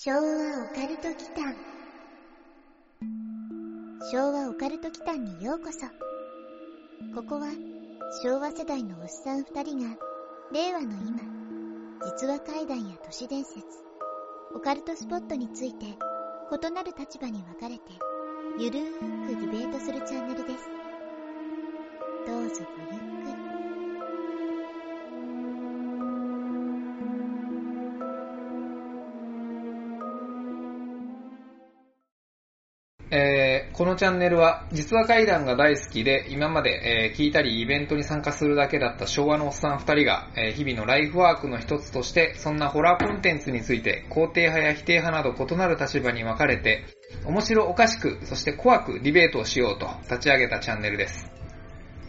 昭和オカルト祈間。昭和オカルト祈間にようこそ。ここは昭和世代のおっさん二人が令和の今実話怪談や都市伝説オカルトスポットについて異なる立場に分かれてゆるーくディベートするチャンネルです。どうぞごゆっくり。このチャンネルは実話怪談が大好きで今まで、え聞いたりイベントに参加するだけだった昭和のおっさん二人が、え日々のライフワークの一つとしてそんなホラーコンテンツについて肯定派や否定派など異なる立場に分かれて面白おかしくそして怖くディベートをしようと立ち上げたチャンネルです。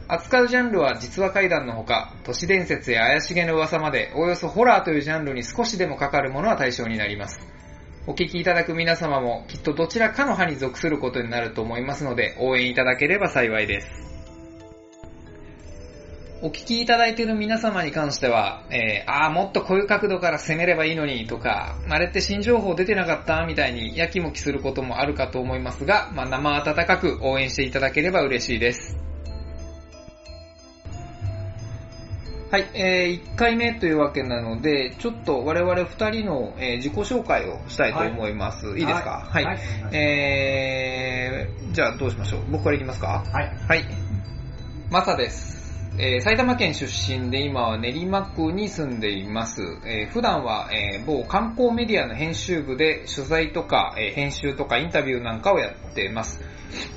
扱うジャンルは実話怪談のほか、都市伝説や怪しげな噂まで、およそホラーというジャンルに少しでもかかるものは対象になります。お聞きいただく皆様もきっとどちらかの派に属することになると思いますので、応援いただければ幸いです。お聞きいただいている皆様に関しては、えー、ああ、もっとこういう角度から攻めればいいのにとか、あれって新情報出てなかったみたいにやきもきすることもあるかと思いますが、まあ、生温かく応援していただければ嬉しいです。はい、えー、1回目というわけなので、ちょっと我々2人の、えー自己紹介をしたいと思います。い、いですか？はい。はい。えー、じゃあどうしましょう？僕からいきますか？はい。はい。マサです。えー埼玉県出身で今は練馬区に住んでいます。えー普段は、えー某観光メディアの編集部で取材とか、え編集とかインタビューなんかをやっています。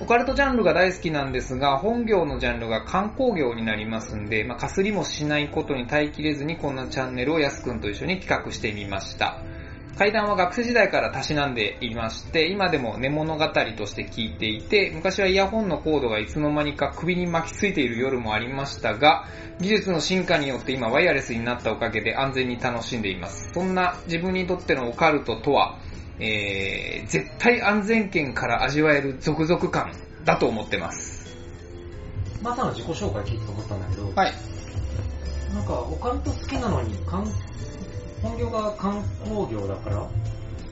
オカルトジャンルが大好きなんですが、本業のジャンルが観光業になりますんで、まあ、かすりもしないことに耐えきれずにこんなチャンネルをやすくんと一緒に企画してみました。階段は学生時代からたしなんでいまして、今でも寝物語として聞いていて、昔はイヤホンのコードがいつの間にか首に巻きついている夜もありましたが、技術の進化によって今ワイヤレスになったおかげで安全に楽しんでいます。そんな自分にとってのオカルトとは、えー、絶対安全圏から味わえる続々感だと思ってます。まさの自己紹介聞いてと思ったんだけど、はい。なんかオカルト好きなのに、観本業が観光業だから、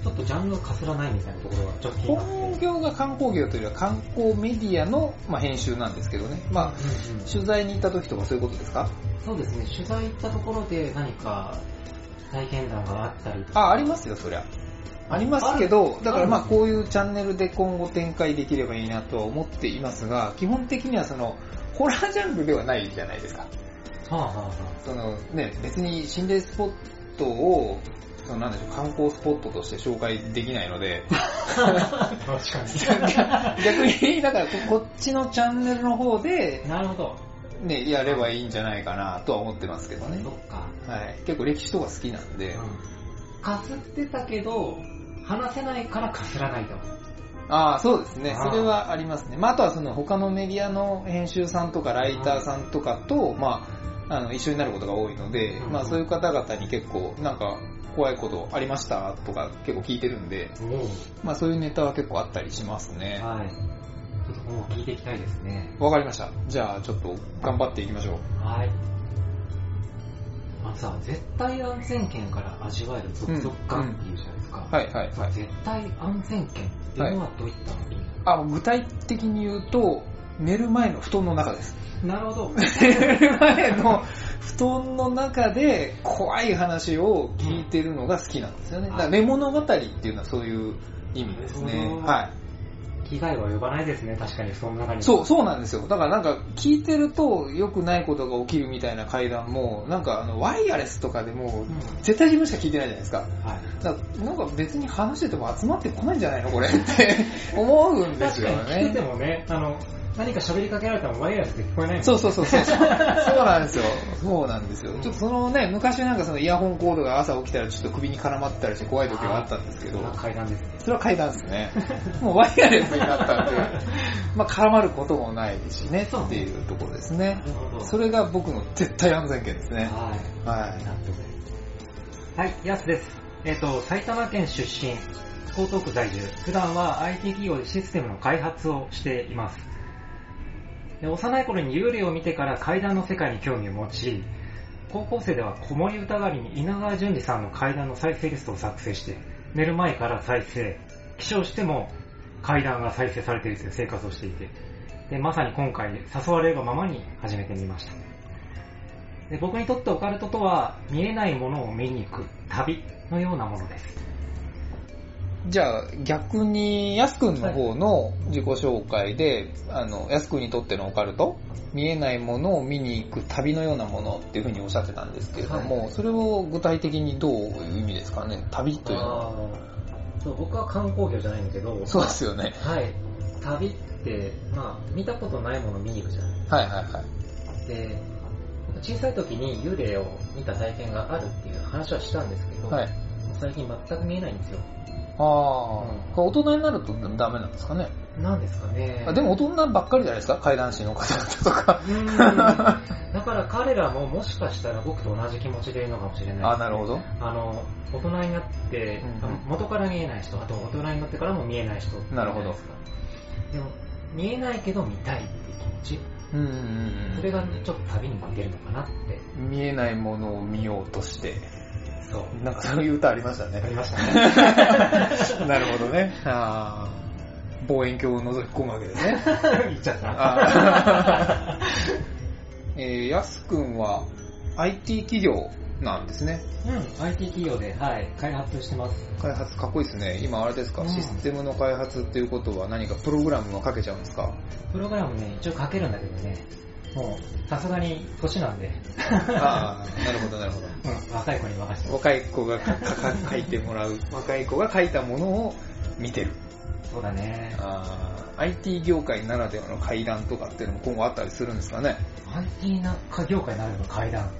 ちょっとジャンルがかすらないみたいなところがちょっと。本業が観光業というよりは観光メディアの、まあ、編集なんですけどね。まあ、うんうん取材に行った時とかそういうことですか？そうですね、取材行ったところで何か体験談があったりとか。あ、ありますよ、そりゃ。ありますけど、だからまあこういうチャンネルで今後展開できればいいなとは思っていますが、基本的にはその、ホラージャンルではないじゃないですか。はあはあはそのね、別に心霊スポットを、そのなんでしょう、観光スポットとして紹介できないので、あ。確か 逆に、だからここっちのチャンネルの方でに。、なるほど。ね、やればいいんじゃないかなとは思ってますけどねそ。っか。はい。結構歴史とか好きなんで、かすってたけど、話せないからかすらないと。ああ、そうですね。それはありますね。まあ、あとはその他のメディアの編集さんとかライターさんとかと、まあ、あの、一緒になることが多いので、うんまあ、そういう方々に結構、なんか、怖いことありましたとか結構聞いてるんで、まあ、そういうネタは結構あったりしますね。はい。ちょっと今後聞いていきたいですね。わかりました。じゃあ、ちょっと頑張っていきましょう。はい。あのさ、絶対安全圏から味わえる続々感っていうじゃないですか。はい、はい、はい。絶対安全圏っていうのはどういったの？意味あ、具体的に言うと、寝る前の布団の中です。なるほど。寝る前の布団の中で怖い話を聞いてるのが好きなんですよね。だから寝物語っていうのはそういう意味ですねはい。被害は呼ばないですね、確かにその中に。そう、そうなんですよ。だからなんか聞いてると良くないことが起きるみたいな会談も、なんかあのワイヤレスとかでもうん。絶対自分しか聞いてないじゃないですか。はい。なんか別に話してても集まってこないんじゃないの？これって思うんですよ確かに聞いて。もね、あの、何か喋りかけられてもワイヤレスで聞こえないもんそうそうそうそう。そうなんですよ。そうなんですよ。ちょっとそのね、昔なんかそのイヤホンコードが朝起きたらちょっと首に絡まったりして怖い時があったんですけどそれ、は階段ですね。それは階段ですね。もうワイヤレスになったんで、まあ絡まることもないしねっていうところですねな。るほど。それが僕の絶対安全圏ですね。はい。は納得です。はい、ヤスです。えっ、と、埼玉県出身、江東区在住。普段は IT 企業でシステムの開発をしています。で幼い頃に幽霊を見てから階段の世界に興味を持ち、高校生では子守歌代わりに稲川淳二さんの階段の再生リストを作成して、寝る前から再生、起床しても階段が再生されているんですよ、生活をしていて。で、まさに今回誘われるがままに始めてみました。で僕にとってオカルトとは見えないものを見に行く旅のようなものです。じゃあ逆に、やすくんの方の自己紹介で、あの、やすくんにとってのオカルト見えないものを見に行く旅のようなものっていうふうにおっしゃってたんですけれども、はいそれを具体的にどういう意味ですかね旅というのは。そう僕は観光業じゃないんだけど、そうですよね。はい。旅って、まあ、見たことないものを見に行くじゃない。はいはいはい。で、小さい時に幽霊を見た体験があるっていう話はしたんですけど、はい。最近全く見えないんですよ。ああ、これ大人になるとダメなんですかね？なんですかね。あでも大人ばっかりじゃないですか？階段師の方々とか。だから彼らももしかしたら僕と同じ気持ちでいるのかもしれないです、あ、なるほど。あの、大人になって、うん元から見えない人、あと大人になってからも見えない人っているじゃないでも、見えないけど見たいっていう気持ち。うんうんうんそれがちょっと旅に似てるのかなって。見えないものを見ようとして。そう。なんかそういう歌ありましたね。ありましたね。なるほどね。あー望遠鏡を覗き込むわけですね。言っちゃった。えー、やすくんは IT 企業なんですね。うん、IT 企業で、はい、開発してます。開発かっこいいですね。今あれですか、うんシステムの開発っていうことは何かプログラムをかけちゃうんですか？プログラムね、一応書けるんだけどね、さすがに年なんで、ああ、なるほどなるほど。うん、若い子に任せて。若い子がかか書いてもらう、若い子が書いたものを見てる。そうだね。あー IT 業界ならではの階段とかっていうのも今後あったりするんですかね IT な業界になるの階段。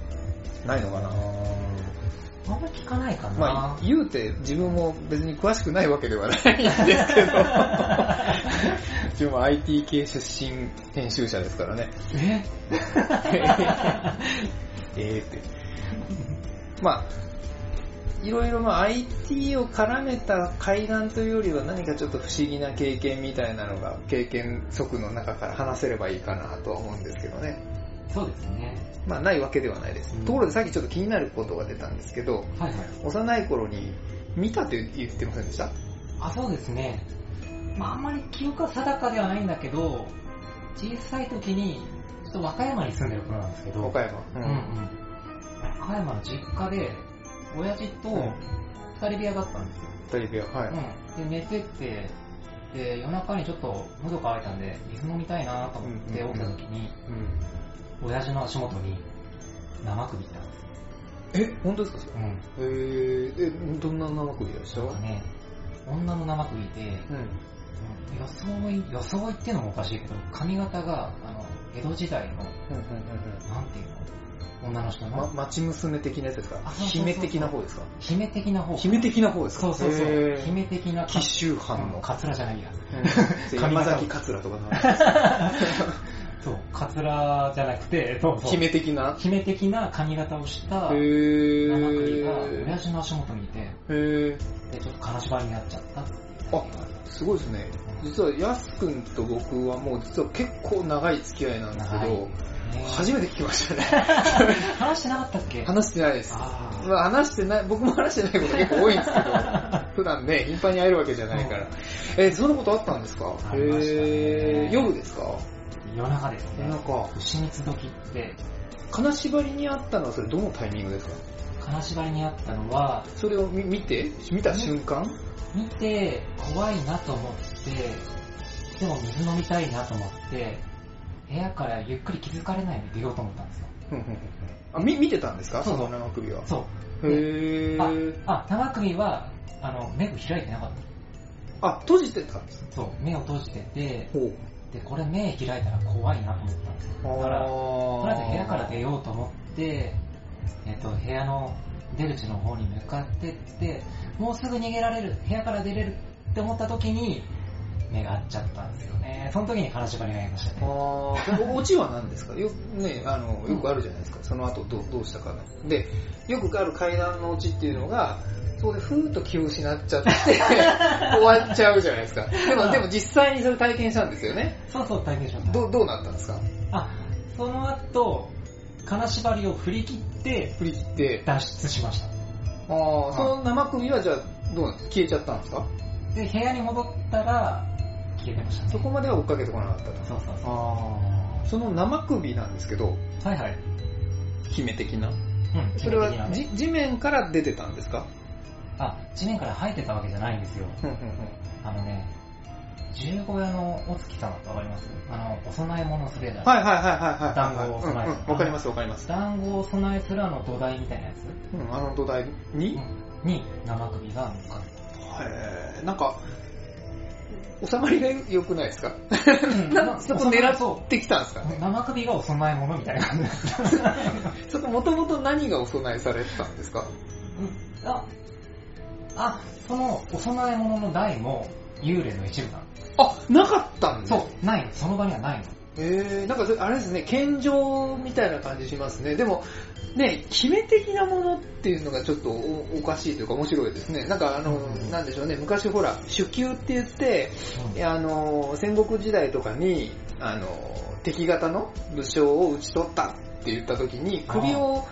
ないのかなあんま聞かないかな。まあ、言うて自分も別に詳しくないわけではないんですけど、自分も IT 系出身編集者ですからね。え？えーって。まあ、いろいろまあ IT を絡めた階段というよりは何かちょっと不思議な経験みたいなのが経験則の中から話せればいいかなとは思うんですけどね。そうですね。まあないわけではないです。うんところでさっきちょっと気になることが出たんですけど、はいはい。幼い頃に見たって言ってませんでした？あ、そうですね。まああんまり記憶は定かではないんだけど、小さい時に、ちょっと和歌山に住んでる頃なんですけど、岡山。うんうん。和歌山の実家で、親父とうん二人部屋だったんですよ。テレビは、はい。うん。で、寝てて、で、夜中にちょっと喉乾いたんで、水飲みたいなと思ってうんうん起きた時に、うん親父の足元に生首いたんですよ。え、本当ですか？うん。えー、え、どんな生首でした？なんかね、女の生首で、うん。装い、装いってのもおかしいけど、髪型が、あの、江戸時代の、うんうんなんていうの？女の人うん。ま、の、町娘的なやつですか？あそうそうそう姫的な方ですか？姫的な方。姫的な方ですか？そうそうそう。姫的な、紀州藩うんの。カツラじゃないや。うん髪型山崎桂とかの話そう、カツラじゃなくて、そうそう。姫的な？姫的な髪型をしたへ生首がー。親父の足元にいて、へー。で、ちょっと金縛りになっちゃったあるすごいですね。実は、やすくんと僕はもう実は結構長い付き合いなんですけど、初めて聞きましたね。話してなかったっけ？話してないです。あーまあ話してない、僕も話してないこと結構多いんですけど、普段ね、頻繁に会えるわけじゃないから。えーそんなことあったんですか？ねえー夜ですか？夜中ですね。夜中。牛蜜時って、金縛りにあったのはそれどのタイミングですか？金縛りにあったのは、それを見見て？見た瞬間？見て怖いなと思って、でも水飲みたいなと思って、部屋からゆっくり気づかれないように出ようと思ったんですよ。あ、み見てたんですか？そうその生首は。そう。へー。あ、生首は、あの、目を開いてなかっあ、閉じてたんですた。そう、目を閉じてて、ほう。で、これ目開いたら怖いなと思ったんですよ。だから、とりあえず部屋から出ようと思って、えっと、部屋の出口の方に向かってって、もうすぐ逃げられる、部屋から出れるって思った時に、目が合っちゃったんですよね。その時に金縛りがありましたあね。ーでもオチは何ですか？よ,、ね、あのよくあるじゃないですか、その後どうどうしたかの。で、よくある階段のオチっていうのが、そこでふーっと気を失っちゃって 終わっちゃうじゃないですか。でも、でも実際にそれ体験したんですよね。そうそう、体験しました。どうどうなったんですか？あ、その後、金縛りを振り切って振り切って。脱出しました。あーその生首はじゃあどうなんです消えちゃったんですか？で、部屋に戻ったら、消えてましたね。そこまでは追っかけてこなかったと。そうそうそあーその生首なんですけど、う。はいはい。姫的な？うん、それは地面から出てたんですか？あ、地面から生えてたわけじゃないんですよ。うんうんあのね、十五夜のお月様ってわかります？あの、お供え物するやつ。はいはいはいはいはい。団子を備えるうんうんわかりますわかります。団子を備えすらの土台みたいなやつ。うん、あの土台に、に？生首が乗っかる。へー。なんか、収まりが良くないですか？ななそこ狙ってきたんですかね？生首がお供え物みたいな。感じです。そこもともと何がお供えされてたんですか？うん。あ、あ、そのお供え物の台も幽霊の一部なの。あ、なかったんですそう、ないの。その場にはないの。えー、なんかあれですね、献上みたいな感じしますね。でも、ね、姫的なものっていうのがちょっとおおかしいというか面白いですね。なんかあの、うんなんでしょうね、昔ほら、手球って言って、いやあの、戦国時代とかに、あの、敵方の武将を討ち取ったって言った時に、首を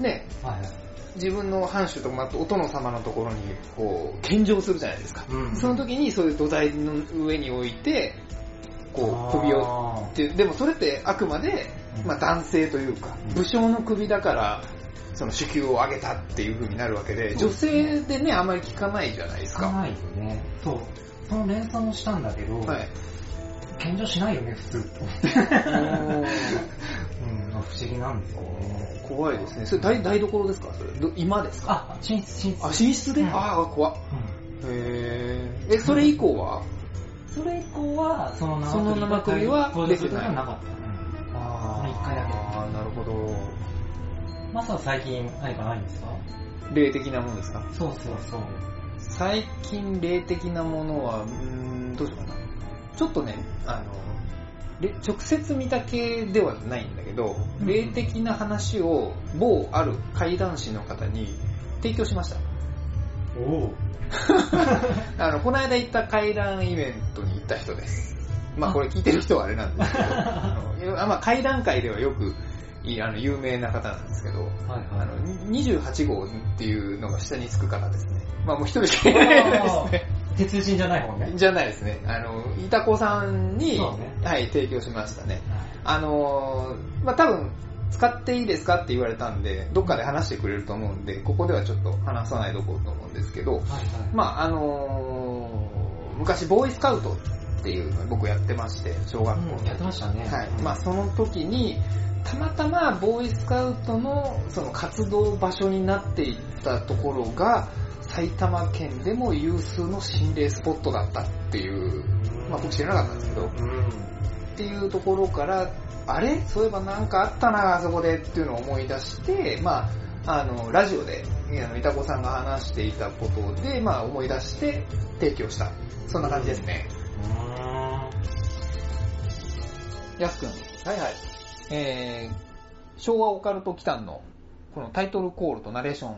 ね、はいはい。自分の藩主とか、まあお殿様のところに、こう、献上するじゃないですか。うんその時にそういう土台の上に置いて、こう、首ををってでもそれってあくまで、まあ、男性というか、うん武将の首だから、その手給を上げたっていう風になるわけで、女性でね、あんまり聞かないじゃないですか。かないよね。そう。その連鎖もしたんだけど、はい。献上しないよね、普通 って思って。うん、不思議なんですよね。怖いですね。それ台台所ですか？それど今ですか？あ、寝室、寝室。あ、寝室で、うんああ、怖っ。うんへーえ、それ以降は、それ以降は、そのその生首は登場することがなかった。あ一回だけああ、なるほど。マサは最近何かないんですか？霊的なものですか？そうそうそう。最近霊的なものは、うーん、どうしようかな。ちょっとね、あの、れ直接見た系ではないんだけど、うん霊的な話を某ある怪談師の方に提供しました。おお。あの、この間行った怪談イベントに行った人です。まあこれ聞いてる人はあれなんですけど、あのあまあ怪談界ではよくいあの有名な方なんですけど、はいあはい。の、28号っていうのが下につく方ですね。まあもう一人しかいないですね。鉄人じゃない方ね。じゃないですね。あの、いたこさんに、ねはい、提供しましたね。あのー、まあ、多分、使っていいですかって言われたんで、どっかで話してくれると思うんで、ここではちょっと話さないとこうと思うんですけど、はいはい。まあ、あのー、昔、ボーイスカウトっていうのを僕やってまして、小学校のうん時やってましたね。はい。まあ、その時に、たまたまボーイスカウトのその活動場所になっていったところが、埼玉県でも有数の心霊スポットだったっていう、まあ僕知らなかったんですけど、うん。っていうところから、あれ？そういえばなんかあったな、あそこでっていうのを思い出して、まあ、あの、ラジオで、あの、いたこさんが話していたことで、まあ思い出して提供した。そんな感じですね。やすくん。はいはい。えー、昭和オカルト機関の、このタイトルコールとナレーション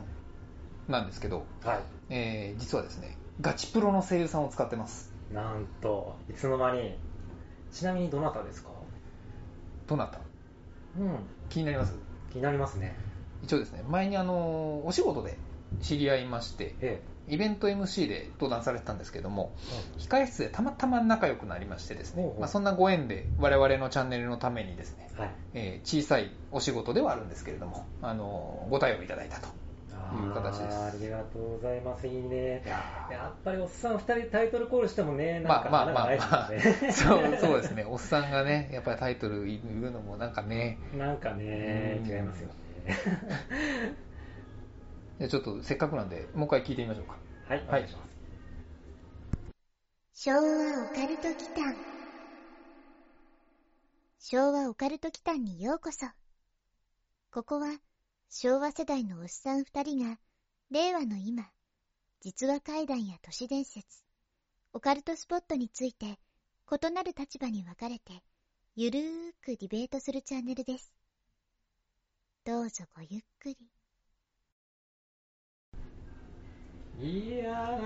なんですけど、はい。えー、実はですね、ガチプロの声優さんを使ってます。なんと、いつの間に。ちなみにどなたですか？どなた？うん。気になります？気になりますね。一応ですね、前にあの、お仕事で知り合いまして、えイベント MC で登壇されてたんですけども、え。控室でたまたま仲良くなりましてですねまあ、そんなご縁で我々のチャンネルのためにですね、はい。えー小さいお仕事ではあるんですけれども、あのご対応いただいたと。いう形ですありがとうございます。いいね。いややっぱりおっさん二人タイトルコールしてもね、なんかまあまあまあまあ。そうそうですね、おっさんがね、やっぱりタイトル言うのもなんかね、なんかね、うん違いますよね。じゃあちょっとせっかくなんで、もう一回聞いてみましょうか。はい、お願いします。昭和オカルト祈間昭和オカルト祈間にようこそここは昭和世代のおっさん二人が令和の今実話怪談や都市伝説オカルトスポットについて異なる立場に分かれてゆるーくディベートするチャンネルですどうぞごゆっくりいや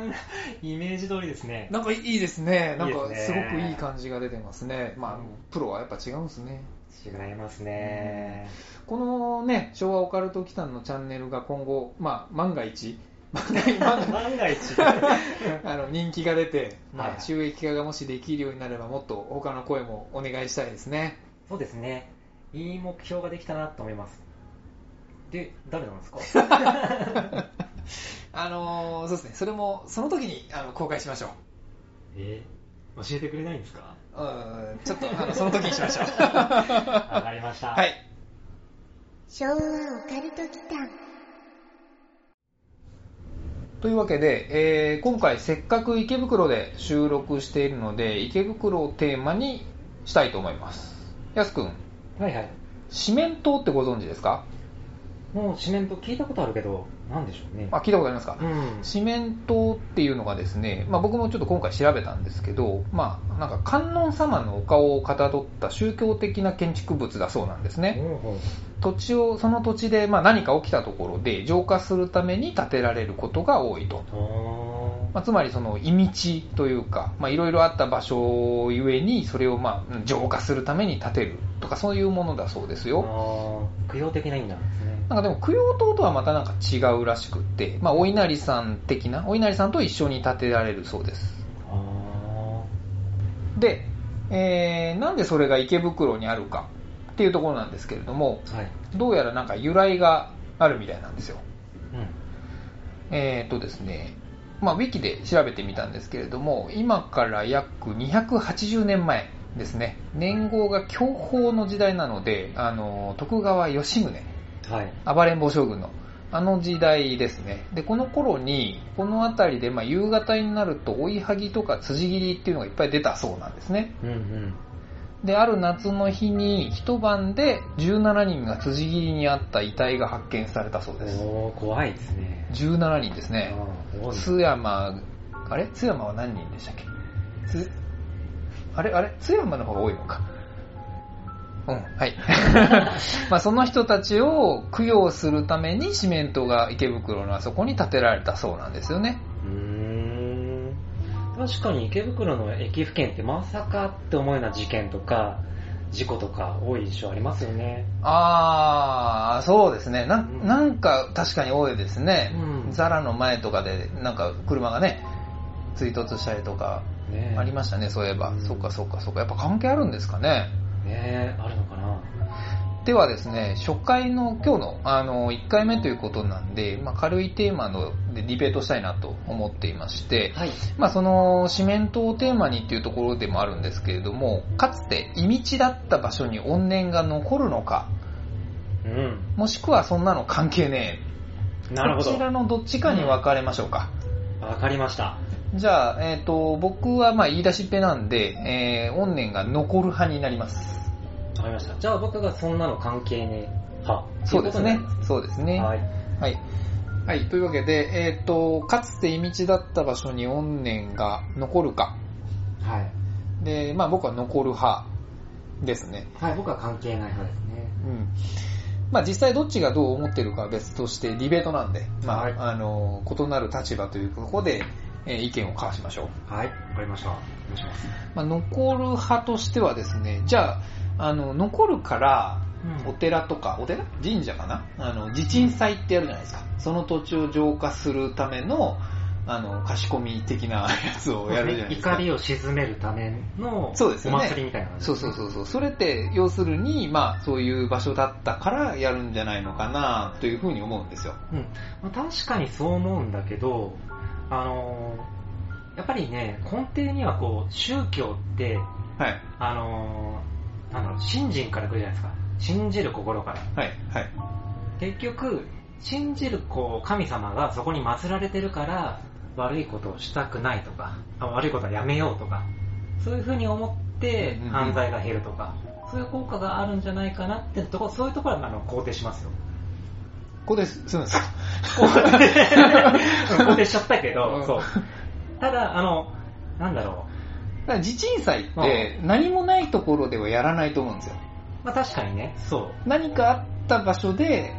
ー、イメージ通りですね。なんかいいですね。なんかすねすごくいい感じが出てますね。まあ、プロはやっぱ違うんですね。違いますね。このね、昭和オカルト機関のチャンネルが今後、まあ、万が一、万が一。あの人気が出て、まあ、はい収益化がもしできるようになればもっと他の声もお願いしたいですね。そうですね。いい目標ができたなと思います。で、誰なんですか？あのーそうですね、それもその時にあの公開しましょう。えー？教えてくれないんですか？うんちょっとあのその時にしましょう。わかりました。はい。昭和オカルト祈間というわけで、えー今回せっかく池袋で収録しているので、池袋をテーマにしたいと思います。やすくん、はいはい。四面島ってご存知ですか？もう四面と聞いたことあるけど、なんでしょうね。あ、聞いたことありますか、うん。四面島っていうのがですね、まあ、僕もちょっと今回調べたんですけど、まあ、なんか観音様のお顔をかたどった宗教的な建築物だそうなんですね。ほうほう土地を、その土地でまあ何か起きたところで浄化するために建てられることが多いと。あまあ、つまりその意道というか、まあ、いろいろあった場所ゆえにそれをまあ浄化するために建てるとかそういうものだそうですーよ。供養的な意味なんですね。なんかでも供養塔とはまたなんか違うらしくって、まあ、お稲荷さん的な、お稲荷さんと一緒に建てられるそうです。あで、えーなんでそれが池袋にあるかっていうところなんですけれども、ーはい。どうやらなんか由来があるみたいなんですよ。うん。えー、とですね、まあ、ウィキで調べてみたんですけれども、今から約280年前ですね、年号が享保の時代なので、あの、徳川吉宗、はい。暴れん坊将軍の、あの時代ですね。で、この頃に、この辺りで、まあ、夕方になると、追いはぎとか辻切りっていうのがいっぱい出たそうなんですね。うんうん。で、ある夏の日に、一晩で17人が辻切りにあった遺体が発見されたそうです。おー、怖いですね。17人ですね。津山、あれ？津山は何人でしたっけ？つあれ？あれ？津山の方が多いのか。うん、はい。まあその人たちを供養するために四面島が池袋のあそこに建てられたそうなんですよね。うーん。確かに池袋の駅付近ってまさかって思うような事件とか、事故とか多い印象ありますよね。あー、そうですね。なうんなんか確かに多いですね。うんザラの前とかでなんか車がね、追突したりとかねありましたね、そういえば。うんそっかそっかそっか。やっぱ関係あるんですかね。ねあるのかな。ではですね、初回の今日のあの1回目ということなんで、まあ、軽いテーマのでディベートしたいなと思っていまして、はい。まあ、その四面島をテーマにっていうところでもあるんですけれども、かつて異道だった場所に怨念が残るのか、うん。もしくはそんなの関係ねえ。なるほど。こちらのどっちかに分かれましょうか。わかりました。じゃあ、えっ、と、僕はまあ言い出しっぺなんで、えー、怨念が残る派になります。わかりました。じゃあ僕がそんなの関係ねえ派。そうですねといことになり。そうですね。はい。はい。はい。というわけで、えっ、と、かつて異道だった場所に怨念が残るか。はい。で、まあ僕は残る派ですね。はい、僕は関係ない派ですね。うん。まあ実際どっちがどう思ってるかは別としてディベートなんで、まあ、はいあの、異なる立場ということで、えー意見を交わしましょう。はい、わかりました。お願いします。まあ残る派としてはですね、じゃあ、あの、残るから、お寺とか、お寺？神社かな？あの、地鎮祭ってやるじゃないですか。その土地を浄化するための、あの、貸し込み的なやつをやるじゃないですか。怒りを鎮めるためのそうですよねお祭りみたいな感じそうそうそうそう。それって、要するに、まあ、そういう場所だったからやるんじゃないのかな、というふうに思うんですよ。うんまあ、確かにそう思うんだけど、あのーやっぱりね、根底にはこう、宗教って、はい。あのーなんだろう、信心から来るじゃないですか。信じる心から。はい。はい。結局、信じるこう神様がそこに祀られてるから、悪いことをしたくないとか、あ悪いことはやめようとか、そういうふうに思って犯罪が減るとか、そういう効果があるんじゃないかなってとこそういうところはあの肯定しますよ。ここです、するんですか？肯定しちゃったけど、うんそう。ただ、あの、なんだろだから地鎮祭って何もないところではやらないと思うんですよ。う。まあ確かにね、そう。何かあった場所で、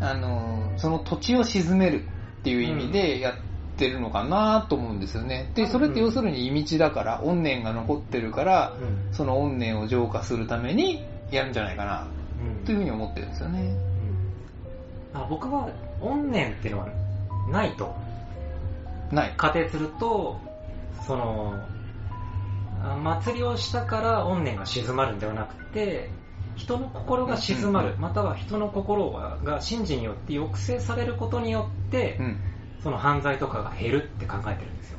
うん。あの、その土地を沈めるっていう意味でやってるのかなと思うんですよね。で、それって要するに異道だから、怨念が残ってるから、うん。その怨念を浄化するためにやるんじゃないかな、うんというふうに思ってるんですよね。うんあ僕は、怨念っていうのはないとない。仮定すると、その、あ祭りをしたから怨念が静まるんではなくて、人の心が静まる、または人の心がが神事によって抑制されることによって、うん。その犯罪とかが減るって考えてるんですよ。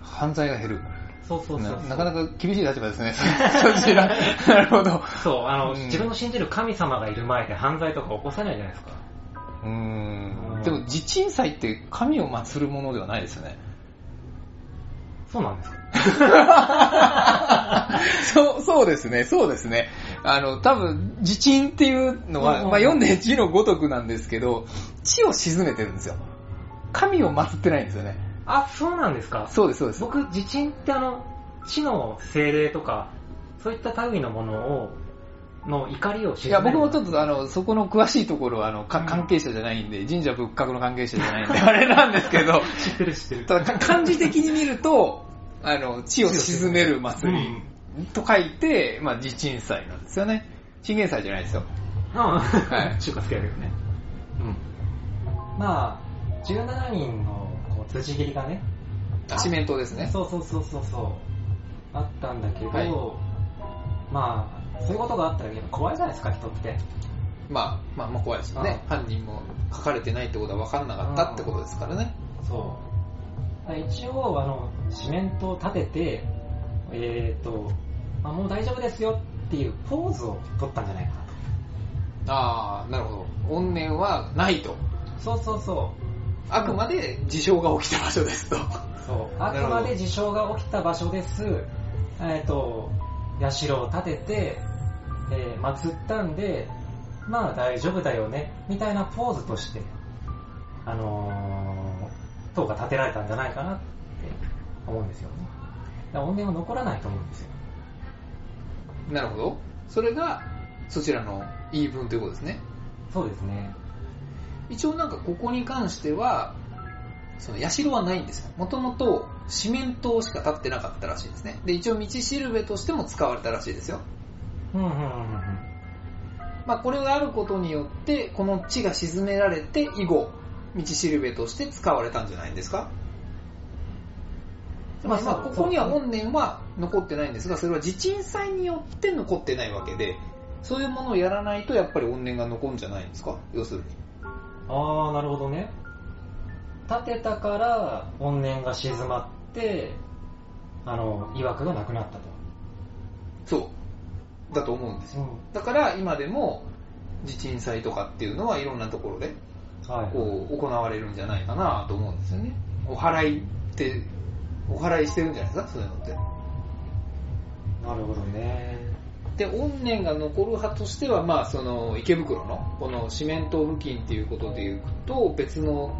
犯罪が減る。そうそうそうななかなか厳しい立場ですね。なるほど。そう、あの、うん自分の信じる神様がいる前で犯罪とか起こさないじゃないですか。うん。でも、地鎮祭って神を祀るものではないですよね。そうなんですか？そう、そうですね、そうですね。あの、多分、地鎮っていうのは、まあ読んで字のごとくなんですけど、地を沈めてるんですよ。神を祀ってないんですよね。あ、そうなんですか？そうです、そうです。僕、地震ってあの、地の精霊とか、そういった類のものを、の怒りを鎮めいや、僕もちょっとあの、そこの詳しいところは、あの、かうん関係者じゃないんで、神社仏閣の関係者じゃないんで、あれなんですけど、知ってる知ってる。ただか漢字的に見ると、あの、地を沈める祭りと書いて、まあ、地鎮祭なんですよね。信玄祭じゃないですよ。うん。はい中華好きだけどね。うん。まあ、17人のこう辻切りがね、四面島ですね。そうそうそうそうそう、あったんだけど、はいまあ、そういうことがあったらやっぱ怖いじゃないですか、人って。まあ、まあ、まあ怖いですよね。犯人も書かれてないってことは分かんなかったってことですからね。そう。一応、あの、四面塔を立てて、えっ、と、まあ、もう大丈夫ですよっていうポーズを取ったんじゃないかなああ、なるほど。怨念はないと。と。そうそうそあくまで事象が起きた場所ですと。う。そう。あくまで事象が起きた場所です。えっ、と、社を建てて、えー祀ったんで、まあ大丈夫だよね、みたいなポーズとして、あのー、塔が建てられたんじゃないかなって思うんですよね。だから怨念は残らないと思うんですよ。なるほど。それが、そちらの言い分ということですね。そうですね。一応なんかここに関しては、その社はないんですよ。もともと四面塔しか立ってなかったらしいですね。で、一応道しるべとしても使われたらしいですよ。うんうんうんうん。まあこれがあることによって、この地が沈められて以後、道しるべとして使われたんじゃないんですか？まあ、まあここには怨念は残ってないんですが、それは地鎮祭によって残ってないわけで、そういうものをやらないとやっぱり怨念が残るんじゃないんですか？要するに。ああ、なるほどね。立てたから怨念が静まって、あの、曰くがなくなったと。そう。だと思うんですよ。ん。だから今でも地鎮祭とかっていうのはいろんなところではい。こう行われるんじゃないかなと思うんですよね。お祓いって、お祓いしてるんじゃないですか？そういうのって。なるほどね。で、怨念が残る派としては、まあ、その、池袋の、この四面島付近っていうことで言うと、別の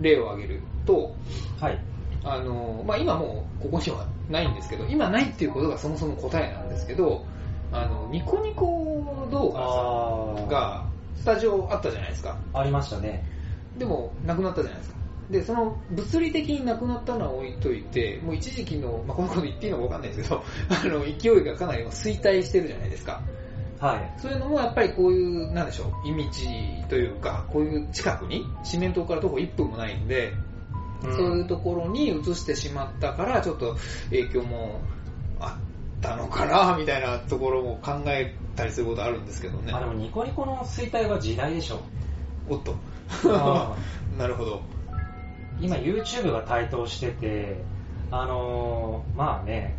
例を挙げると、はい。あの、まあ、今もうここにはないんですけど、今ないっていうことがそもそも答えなんですけど、あの、ニコニコ動画あさんが、スタジオあったじゃないですか。ありましたね。でも、なくなったじゃないですか。で、その、物理的になくなったのは置いといて、もう一時期の、まあ、このこと言っていいのかわかんないですけど、あの、勢いがかなり衰退してるじゃないですか。はい。そういうのもやっぱりこういう、なんでしょう、意味地というか、こういう近くに、四面島から徒歩1分もないんで、そういうところに移してしまったから、ちょっと影響もあったのかな、みたいなところも考えたりすることあるんですけどねあ、。でもニコニコの衰退は時代でしょ。おっと。あ なるほど。今 YouTube が台頭してて、あのーまあね、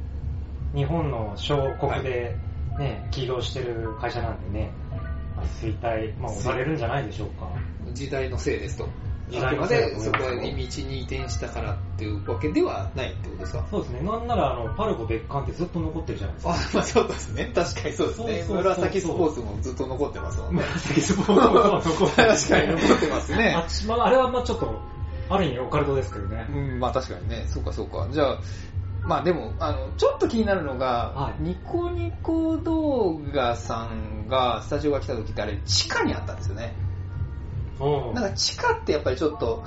日本の小国でね、起業してる会社なんでね、まあ衰退、まあ、押されるんじゃないでしょうか。時代のせいですと。時あくまでそこ思いますよは意地に移転したからっていうわけではないってことですか？そうですね。なんなら、あの、パルコ別館ってずっと残ってるじゃないですか。あ、まあそうですね。確かにそうですね。そうそうそう紫スポーツもずっと残ってますもんね。紫スポーツは残ってる確かに残ってますねあ。まあ、あれはまあちょっと、ある意味オカルトですけどね。うん、まあ確かにね。そうかそうか。じゃあ、まあでも、あの、ちょっと気になるのが、はいニコニコ動画さんが、スタジオが来た時ってあれ、地下にあったんですよね。うんなんか地下ってやっぱりちょっと、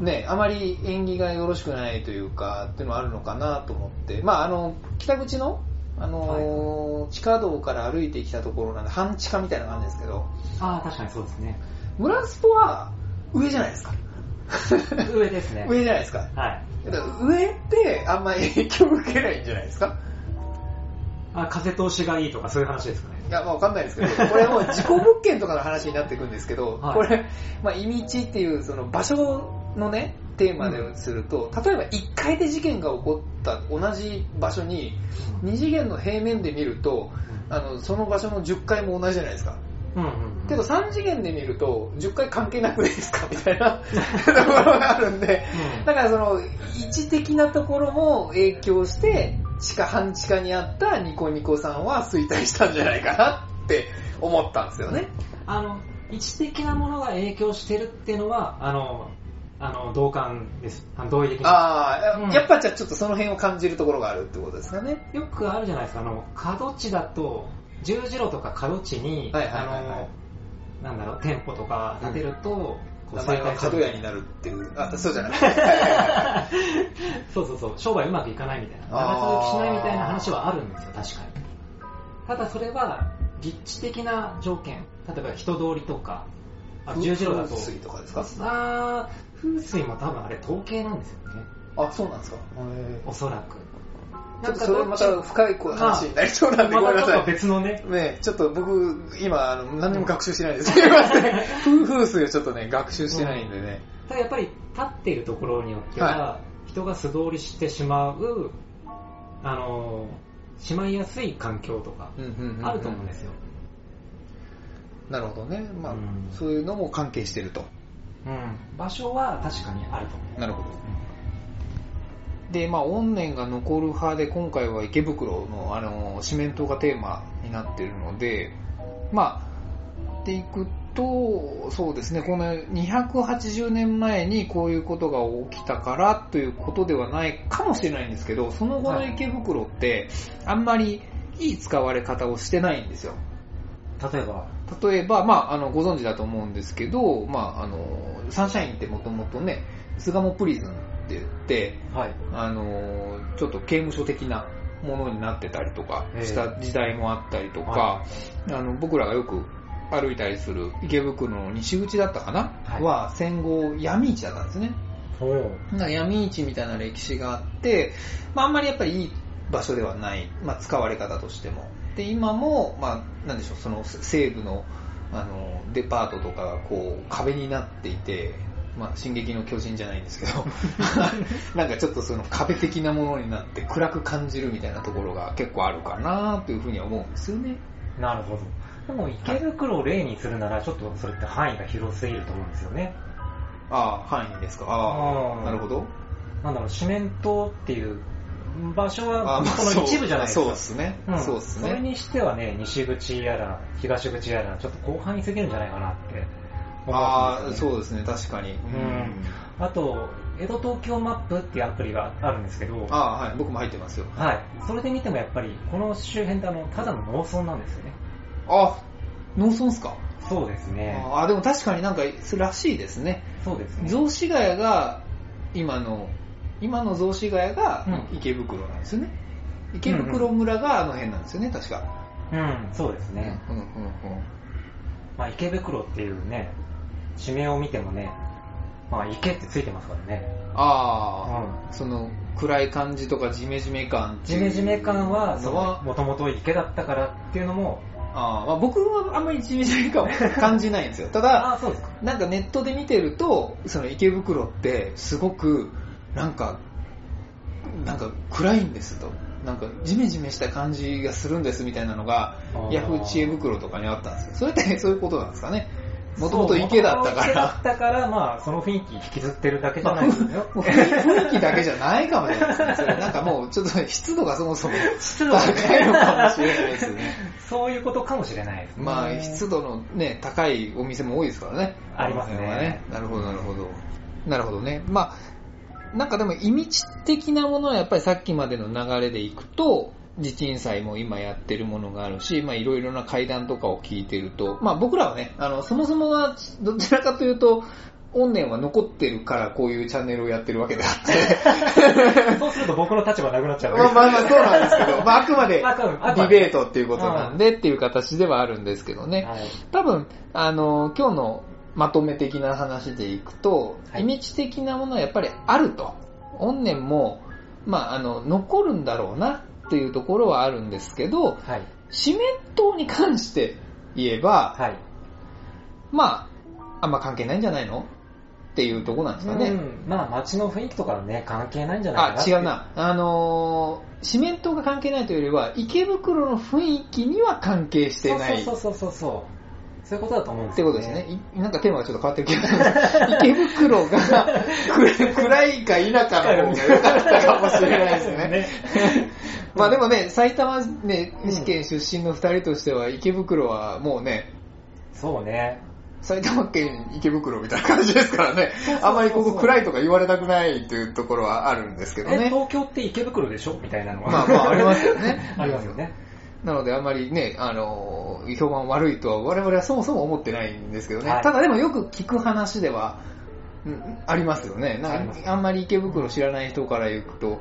ね、あまり縁起がよろしくないというか、っていうのはあるのかなと思って。まああの、北口の、あのー地下道から歩いてきたところなんで、半地下みたいな感じですけど、ああ、確かにそうですね。村スポは上じゃないですか。上ですね。上じゃないですか。はい。だから上ってあんま影響受けないんじゃないですかあ、風通しがいいとかそういう話ですかね。いや、まあわかんないですけど、これはもう事故物件とかの話になっていくんですけど、はい。これ、まあ、意味地っていうその場所のね、テーマですると、例えば1階で事件が起こった同じ場所に、2次元の平面で見ると、あの、その場所の10階も同じじゃないですか。うんうん。けど3次元で見ると、10階関係なくないですか？みたいな。ところがあるんで、うん。だからその、位置的なところも影響して、地下半地下にあったニコニコさんは衰退したんじゃないかなって思ったんですよね。あの、位置的なものが影響してるっていうのは、あの、あの、同感です。あの同意的な。ああ、うんやっぱじゃあちょっとその辺を感じるところがあるってことですかね。よくあるじゃないですか、あの、角地だと、十字路とか角地に、はいはいはいはいあの、なんだろう、店舗とか建てると、こう名前は角屋になるっていう。あ、そうじゃない そうそうそう、商売うまくいかないみたいな、長続きしないみたいな話はあるんですよ、確かに。ただそれは、立地的な条件、例えば人通りとか、あ十字路だと、風水とかですか？あー風水も多分あれ統計なんですよね、あ、そうなんですか。へおそらく。ーちょっとそれまた深い話になりそうまなんでごめんなさい。別のね、ねちょっと僕、今、あの、何にも学習してないです。すいません。風風水をちょっとね、学習してないんでね。ただやっぱり立っているところによっては、は人が素通りしてしまう、あの、しまいやすい環境とか、うんうんうんうんあると思うんですよ。なるほどね。まあ、うんそういうのも関係してると。うん。場所は確かにあると思う。なるほど。で、まあ、怨念が残る派で、今回は池袋の、あの、四面塔がテーマになっているので、まあ、でいくと、そうですね、この280年前にこういうことが起きたからということではないかもしれないんですけど、その後の池袋って、あんまりいい使われ方をしてないんですよ。例えば、例えば、まあ、あの、ご存知だと思うんですけど、まあ、あの、サンシャインってもともとね、巣鴨プリズンって言って、はい。あの、ちょっと刑務所的なものになってたりとかした時代もあったりとか、はあの、僕らがよく歩いたりする池袋の西口だったかな、はいは戦後闇市だったんですね。闇市みたいな歴史があって、まあ、あんまりやっぱりいい場所ではない、まあ、使われ方としても。で、今も、まあ、なんでしょう、その西部の、あの、デパートとかがこう、壁になっていて、まあ、進撃の巨人じゃないんですけど、なんかちょっとその壁的なものになって暗く感じるみたいなところが結構あるかなというふうには思うんですよね。なるほど。でも池袋を例にするなら、ちょっとそれって範囲が広すぎると思うんですよね。ああ、範囲ですか。ああ、うんなるほど。なんだろう、四面塔っていう場所あはまあこの一部じゃないですか。そうですね。んそうですね。それにしてはね、西口やら、東口やら、ちょっと広範囲すぎるんじゃないかなって思ああ。そうですね、確かに。んあと、江戸東京マップっていうアプリがあるんですけど、ああ、はい、僕も入ってますよ。はい。それで見てもやっぱり、この周辺ってあの、ただの農村なんですよね。あ、農村っすか？そうですね。あ、でも確かになんか、らしいですね。そうですね。雑司ヶ谷が、今の、今の雑司ヶ谷がうん池袋なんですよね。池袋村があの辺なんですよね、確か。うん、そうですね。うんうんうん。まあ、池袋っていうね、地名を見てもね、まあ、池ってついてますからね。ああ、その暗い感じとかジメジメ感ジメジメ感は、もともと池だったからっていうのも、あーまあ、僕はあんまりジメジメ感を感じないんですよ。ただ、ああ、そうですか。なんかネットで見てると、その池袋ってすごく、なんか、なんか暗いんですと。なんかジメジメした感じがするんですみたいなのがヤフー知恵袋とかにあったんですよ。それってそういうことなんですかね。もともと池だったかそう元々池だらっ。たから、まあ、その雰囲気引きずってるだけじゃまあ、ないですよ。雰囲気だけじゃないかもしれないですね。そ れなんかもうちょっと湿度がそもそも湿度がね高いのかもしれないですね。そういうことかもしれないですね。まあ、湿度のね、高いお店も多いですからね。ありますねこの辺はなるほど、なるほど。なるほどね。まあ、なんかでも、意味地的なものはやっぱりさっきまでの流れでいくと、地鎮祭も今やってるものがあるし、まあいろいろな会談とかを聞いてると、まあ僕らはね、あの、そもそもはどちらかというと、怨念は残ってるからこういうチャンネルをやってるわけであって、そうすると僕の立場なくなっちゃう。まあまあまあそうなんですけど、まああくまで ディベートっていうことなんでっていう形ではあるんですけどね。はい。多分、あの、今日の、まとめ的な話でいくと、はいイメージ的なものはやっぱりあると。怨念も、まあ、あの、残るんだろうなっていうところはあるんですけど、はい。四面島に関して言えば、はい。まあ、あんま関係ないんじゃないのっていうところなんですかね。うん、まあ街の雰囲気とかはね、関係ないんじゃないかなあ、違う。な。あのー、四面島が関係ないというよりは、池袋の雰囲気には関係してない。そうそうそうそうそう。そういうことだと思うんでってすよ、ことですね。いなんかテーマがちょっと変わってる気がする。池袋が暗 暗いか否かの方が良かったかもしれないですね。まあでもね、埼玉ね、試験出身の二人としては、池袋はもうね、そうね。埼玉県池袋みたいな感じですからね。あんまりここ暗いとか言われたくないっていうところはあるんですけどえ、ね。東京って池袋でしょ？みたいなのは。まあまあありますよね ありますよね。なのであんまりね、あの、評判悪いとは我々はそもそも思ってないんですけどね。はいただでもよく聞く話では、うんありますよね。なんかあんまり池袋知らない人から言うと、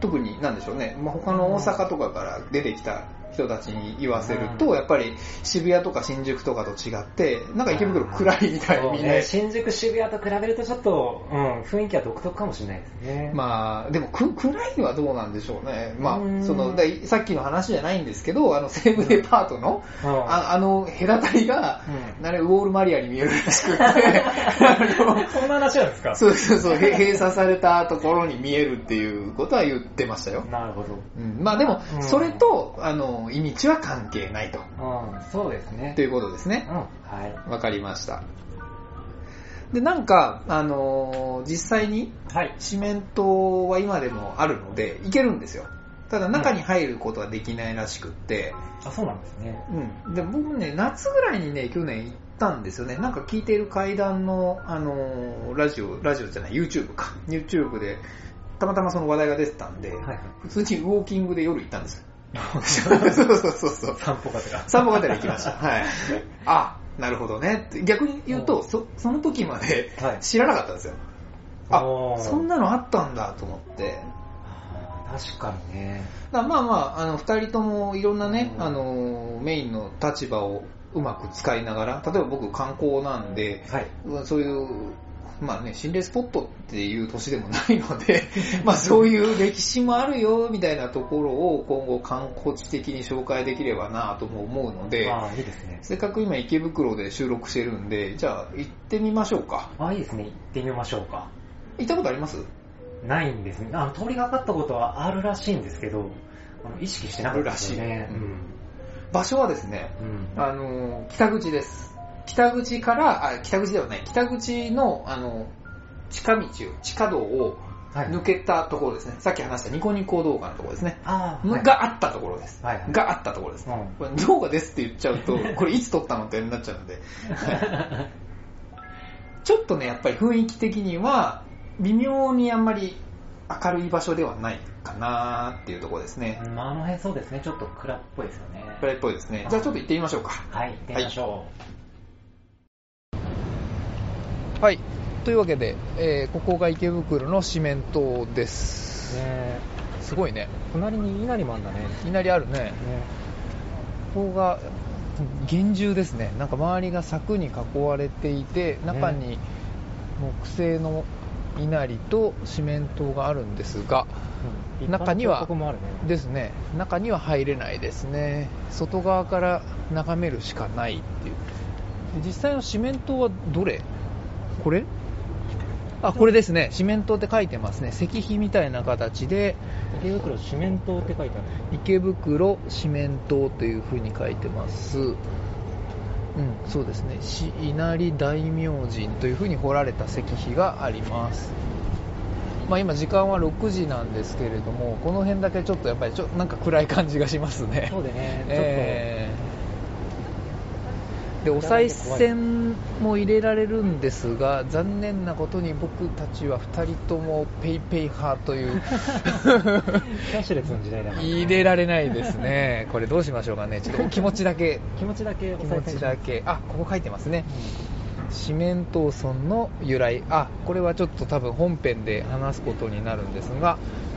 特になんでしょうね、まあ、他の大阪とかから出てきた人たちに言わせると、うん。やっぱり渋谷とか新宿とかと違って、なんか池袋暗いみたいにね、新宿、渋谷と比べるとちょっと、うん、雰囲気は独特かもしれないですね。まあ、でもく暗いのはどうなんでしょうね。まうん。あ、その、でさっきの話じゃないんですけど、あの西武デパートの、うん。ああの隔たりが、うん。あれウォールマリアに見えるらしくって、そんな話なんですか？そうそうそう、へ閉鎖されたところに見えるっていうことは言ってましたよ。なるほど。うん、まあでも、うん。それと、あの、意味地は関係ないと。うん、そうですねと。いうことですねうん、。はい。わかりました。で、なんか、あのー実際に、はい。四面島は今でもあるので、行けるんですよ。ただ中に入ることはできないらしくって、あ、そうなんですね。うん。で、僕ね、夏ぐらいにね、去年行ったんですよね。なんか聞いている階段の、あのーラジオ、ラジオじゃない、YouTube か。YouTube で、たまたまその話題が出てたんで、はいはい。普通にウォーキングで夜行ったんですよ。そうそうそうそう。散歩がてら。散歩がてら行きました。はい。あ、なるほどね。逆に言うと、そその時まではい知らなかったんですよ。あおー、そんなのあったんだと思って。確かにね。まあまあ、あの、二人ともいろんなね、うんあの、メインの立場をうまく使いながら、例えば僕観光なんで、はい。そういう、まあね、心霊スポットっていう年でもないので、まあそういう歴史もあるよ、みたいなところを今後観光地的に紹介できればなとも思うので、ああ、いいですね。せっかく今池袋で収録してるんで、じゃあ行ってみましょうか。ああ、いいですね。行ってみましょうか。行ったことあります？ないんですね。あの、通りがかったことはあるらしいんですけど、あの意識してなかったですよね。あるらしい場所はですね、うん。うん。あの、北口です。北口から、あ、北口ではない、北口の、あの、近道を、地下道をはい。抜けたところですね。さっき話したニコニコ動画のところですね。ああ、はい、があったところです。はいはいがあったところです。うんこれ動画ですって言っちゃうと、これいつ撮ったのってなっちゃうんで。ちょっとね、やっぱり雰囲気的には、微妙にあんまり明るい場所ではないかなっていうところですね。うんあの辺そうですね。ちょっと暗っぽいですよね。暗いっぽいですね。じゃあちょっと行ってみましょうか。はい、行ってみましょはい。というわけで、えーここが池袋の四面島でう。す。ねすごいね。隣に稲荷もあんだね。いきなりあるね。ねここが厳重ですね。なんか周りが柵に囲われていて、中に木製の稲荷と四面塔があるんですが、うん中にはここもあるね。ですね、中には入れないですね。外側から眺めるしかないっていう。で実際の四面塔はどれ？これ？あ、これですね。四面塔って書いてますね。石碑みたいな形で、池袋四面塔って書いてある。池袋四面塔という風に書いてます。うん、そうですね。し稲荷大明神という風に彫られた石碑があります。まあ今時間は6時なんですけれども、この辺だけちょっとやっぱりちょなんか暗い感じがしますね。そうでね、えーでお賽銭も入れられるんですが残念なことに僕たちは2人ともペイペイ派という。キャッシュレスの時代だから、入れられないですね。これどうしましょうかね。ちょっと気持ちだけ。気持ちだけお気持ちだけ。あここ書いてますね。四面闘村の由来。あこれはちょっと多分本編で話すことになるんですが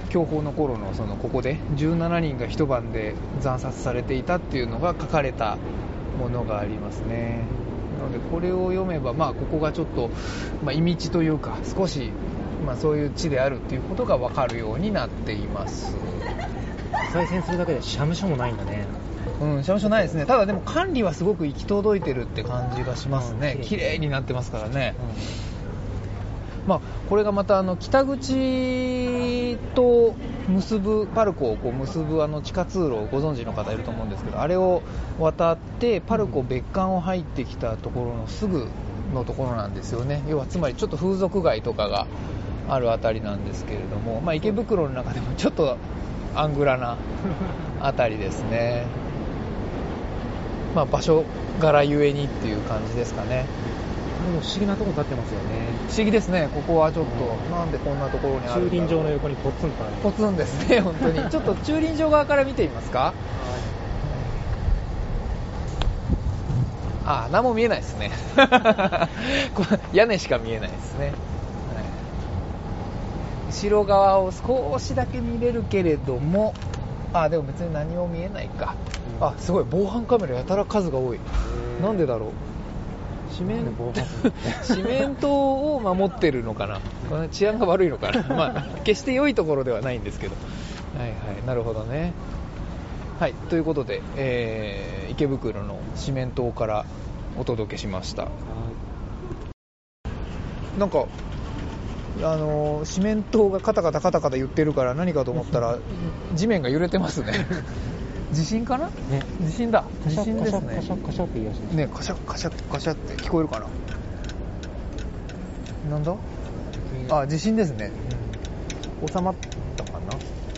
享保の頃のそのここで17人が一晩で惨殺されていたっていうのが書かれたものがありますねのでこれを読めば、まあ、ここがちょっと、まあ、意味地というか少し、まあ、そういう地であるっていうことが分かるようになっています再生するだけで社務所もないんだねうん、社務所ないですね。ただでも管理はすごく行き届いてるって感じがしますね。うん綺麗になってますからね。まあ、これがまたあの北口と結ぶパルコをこう結ぶあの地下通路をご存知の方いると思うんですけどあれを渡ってパルコ別館を入ってきたところのすぐのところなんですよね。要はつまりちょっと風俗街とかがあるあたりなんですけれども、まあ、池袋の中でもちょっとアングラなあたりですね、まあ、場所柄ゆえにっていう感じですかね。不思議なとこ立ってますよね不思議ですね、ここはちょっと、なんでこんなところにある駐輪場の横にポツンとあるポツンですね、本当に。ちょっと駐輪場側から見てみますか。ああ、何も見えないですね。屋根しか見えないですね。はい後ろ側を少しだけ見れるけれども、あ、でも別に何も見えないか。あ、すごい、防犯カメラやたら数が多い。なんでだろう。四面四面塔を守ってるのかな、治安が悪いのかな、まあ、決して良いところではないんですけど、はいはい、なるほどね。はい、ということで、えー池袋の四面塔からお届けしました。なんか、あのー四面塔がカタカタカタカタ言ってるから何かと思ったら、地面が揺れてますね。地震かな？ね。地震だ。地震ですね。カシャカシャって言い出しました。ねカシャカシャカシャって聞こえるかな？なんだ？あ地震ですね。収まったか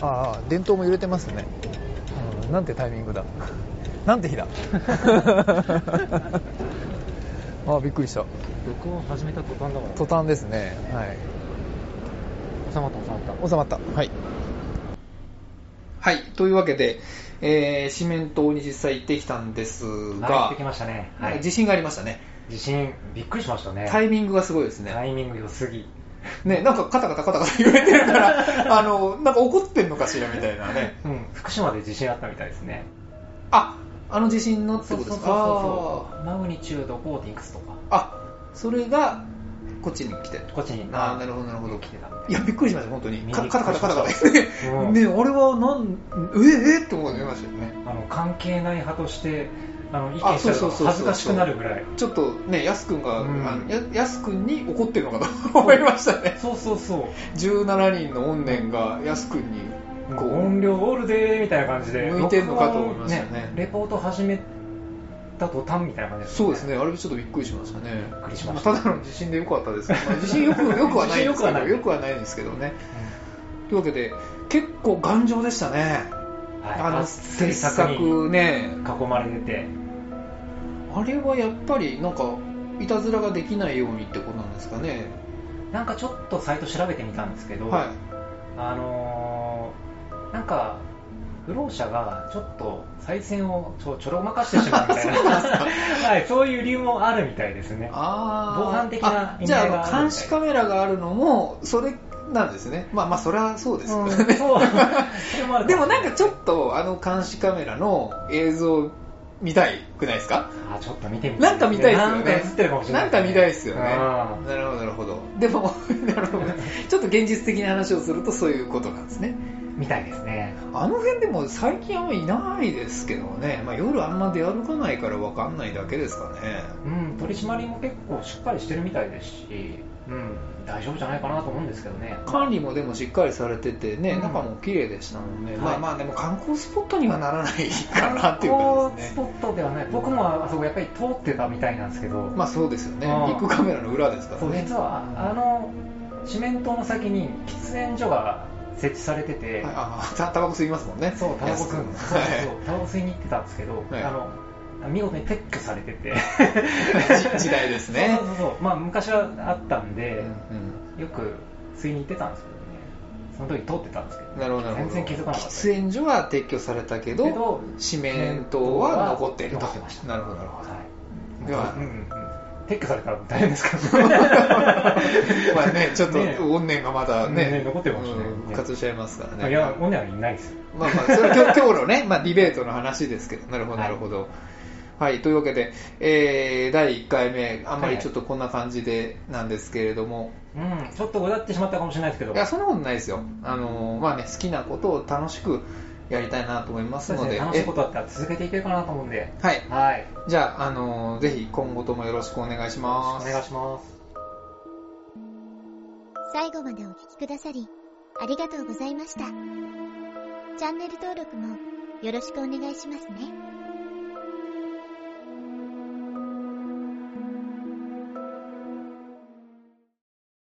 な？ああ電灯も揺れてますね、うん、なんてタイミングだ？なんて日だ？あびっくりした。録音始めた途端だから途端ですね。はい。収まった収まった。収まった。はい。はい。というわけで、えー、四面島に実際行ってきたんです入がってきましたね。はい。地震がありましたね。地震びっくりしましたね。タイミングがすごいですね。タイミング良すぎ。ね、なんかカタカタカタカタ言われてるから、あの、なんか怒ってんのかしらみたいなね。うん。福島で地震あったみたいですね。あ、あの地震のってことですそうそうかそうマグニチュード 5. いくつとか。あ、それが、こっちに来て。こっちに。あーなるほどなるほど。来てたいいや、びっくりしました、本当に。カタカタカタカタ。う。ん ね、あれはなん、ええって思いましたよね。あの関係ない派としてあの意あ見したら恥ずかしくなるぐらい。ちょっとね、やすくんが、うん。あのややすくんに怒ってるのかと思いましたね。そうそうそう。17人の怨念がやすくんに、こう、音量オールでーみたいな感じで。向いてんのかと思いましたねレポート始めた途端みたいな感じですそうですね、あれちょっとびっくりしましたね。びっくりしましたただの地震でよかったですけど、まあ、地震よくよくはないんですけど、地震よくはないよくはないんですけどね。というわけで、結構頑丈でしたね。はいあの、制鉄作ね。囲まれててあれはやっぱり、なんか、いたずらができないようにってことなんですかね。なんかちょっとサイト調べてみたんですけど、はい。あのーなんか不老者がちょっと再選をちょちょろまかしてしまうみたいなはい、そういう理由もあるみたいですねあー防犯的なあじゃあ意味合いがあるみたいあの、監視カメラがあるのも、それなんですね。まあまあ、それはそうですよね。うん でもなんかちょっと、あの監視カメラの映像見たいくないですか？あちょっと見てみたいなんか見たいですよね。なんか映ってるかもしれないなんか見たいですよね。うんなるほど、なるほど。でも、なるほどね。ちょっと現実的な話をするとそういうことなんですね。みたいですねあの辺でも最近あんまいないですけどね。まあ夜あんま出歩かないからわかんないだけですかね。うん取り締まりも結構しっかりしてるみたいですし、うん、大丈夫じゃないかなと思うんですけどね管理もでもしっかりされててね、うん中も綺麗でしたもんね。はいまあまあでも観光スポットにはならないかなっていう観感じですね。光スポットではない僕もあそこやっぱり通ってたみたいなんですけど、まあそうですよね。うんビッグカメラの裏ですからね。実はあの四面塔の先に喫煙所が設置されてて、はいあたタバコ吸いますもんね。そうタバコ吸うんです。そうはそうそうタバコ吸いに行ってたんですけど、はい。あの見事に撤去されてて。時代ですね。そう。そうそう。まあ昔はあったんで、うんよく吸いに行ってたんですけどね。その時通ってたんですけど、なるほどなるほど。全然気づかなかった。喫煙所は撤去されたけど、四面塔は残っていると。残ってました。なるほどなるほど。はい。ではうんうんうん撤去されたら大変ですからね まあね、ちょっとね怨念がまだね、ね残ってるかもしれないうん復活しちゃいますからね。いや、オネはいないですよ。まあまあ、それは今日 のね、まあディベートの話ですけど、なるほど、はいなるほど。はい、というわけで、えー、第1回目、あんまりちょっとこんな感じでなんですけれども、うん、ちょっとうだってしまったかもしれないですけど。いや、そんなことないですよ。あのーまあね、好きなことを楽しくやりたいなと思いますので、ね、楽しいことだったら続けていけるかなと思うんで。えはい。はい。じゃあ、あのーぜひ今後ともよろしくお願いしおます。願いします。最後までお聞きくださり、ありがとうございました。チャンネル登録もよろしくお願いしますね。